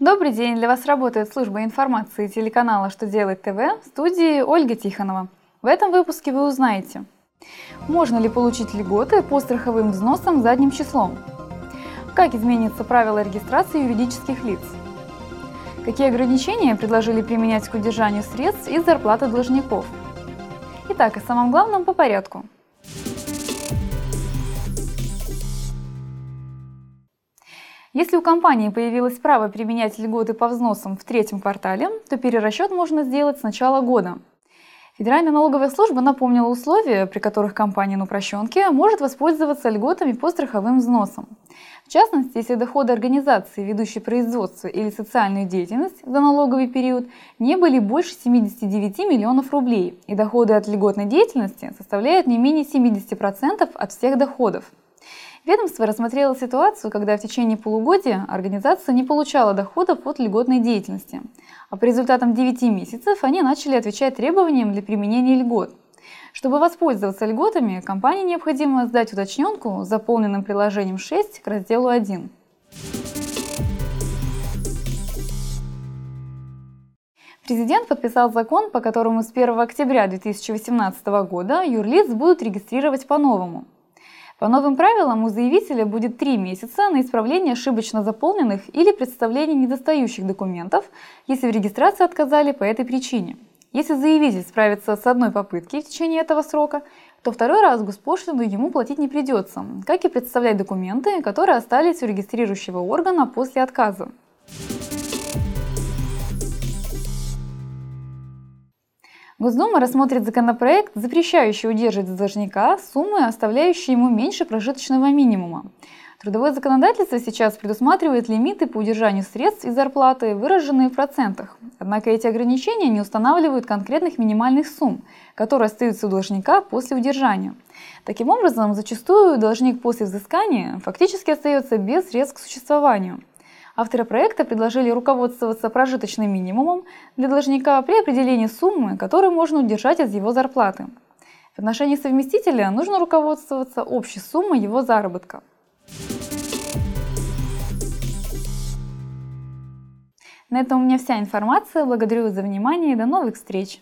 Добрый день! Для вас работает служба информации телеканала «Что делать ТВ» в студии Ольга Тихонова. В этом выпуске вы узнаете, можно ли получить льготы по страховым взносам задним числом, как изменится правила регистрации юридических лиц, какие ограничения предложили применять к удержанию средств из зарплаты должников. Итак, о самом главном по порядку – Если у компании появилось право применять льготы по взносам в третьем квартале, то перерасчет можно сделать с начала года. Федеральная налоговая служба напомнила условия, при которых компания на упрощенке может воспользоваться льготами по страховым взносам. В частности, если доходы организации, ведущей производство или социальную деятельность за налоговый период не были больше 79 миллионов рублей, и доходы от льготной деятельности составляют не менее 70% от всех доходов. Ведомство рассмотрело ситуацию, когда в течение полугодия организация не получала доходов от льготной деятельности, а по результатам 9 месяцев они начали отвечать требованиям для применения льгот. Чтобы воспользоваться льготами, компании необходимо сдать уточненку заполненным приложением 6 к разделу 1. Президент подписал закон, по которому с 1 октября 2018 года юрлиц будут регистрировать по-новому – по новым правилам у заявителя будет три месяца на исправление ошибочно заполненных или представление недостающих документов, если в регистрации отказали по этой причине. Если заявитель справится с одной попытки в течение этого срока, то второй раз госпошлину ему платить не придется, как и представлять документы, которые остались у регистрирующего органа после отказа. Госдума рассмотрит законопроект, запрещающий удерживать должника суммы, оставляющие ему меньше прожиточного минимума. Трудовое законодательство сейчас предусматривает лимиты по удержанию средств и зарплаты, выраженные в процентах. Однако эти ограничения не устанавливают конкретных минимальных сумм, которые остаются у должника после удержания. Таким образом, зачастую должник после взыскания фактически остается без средств к существованию. Авторы проекта предложили руководствоваться прожиточным минимумом для должника при определении суммы, которую можно удержать из его зарплаты. В отношении совместителя нужно руководствоваться общей суммой его заработка. На этом у меня вся информация. Благодарю за внимание и до новых встреч!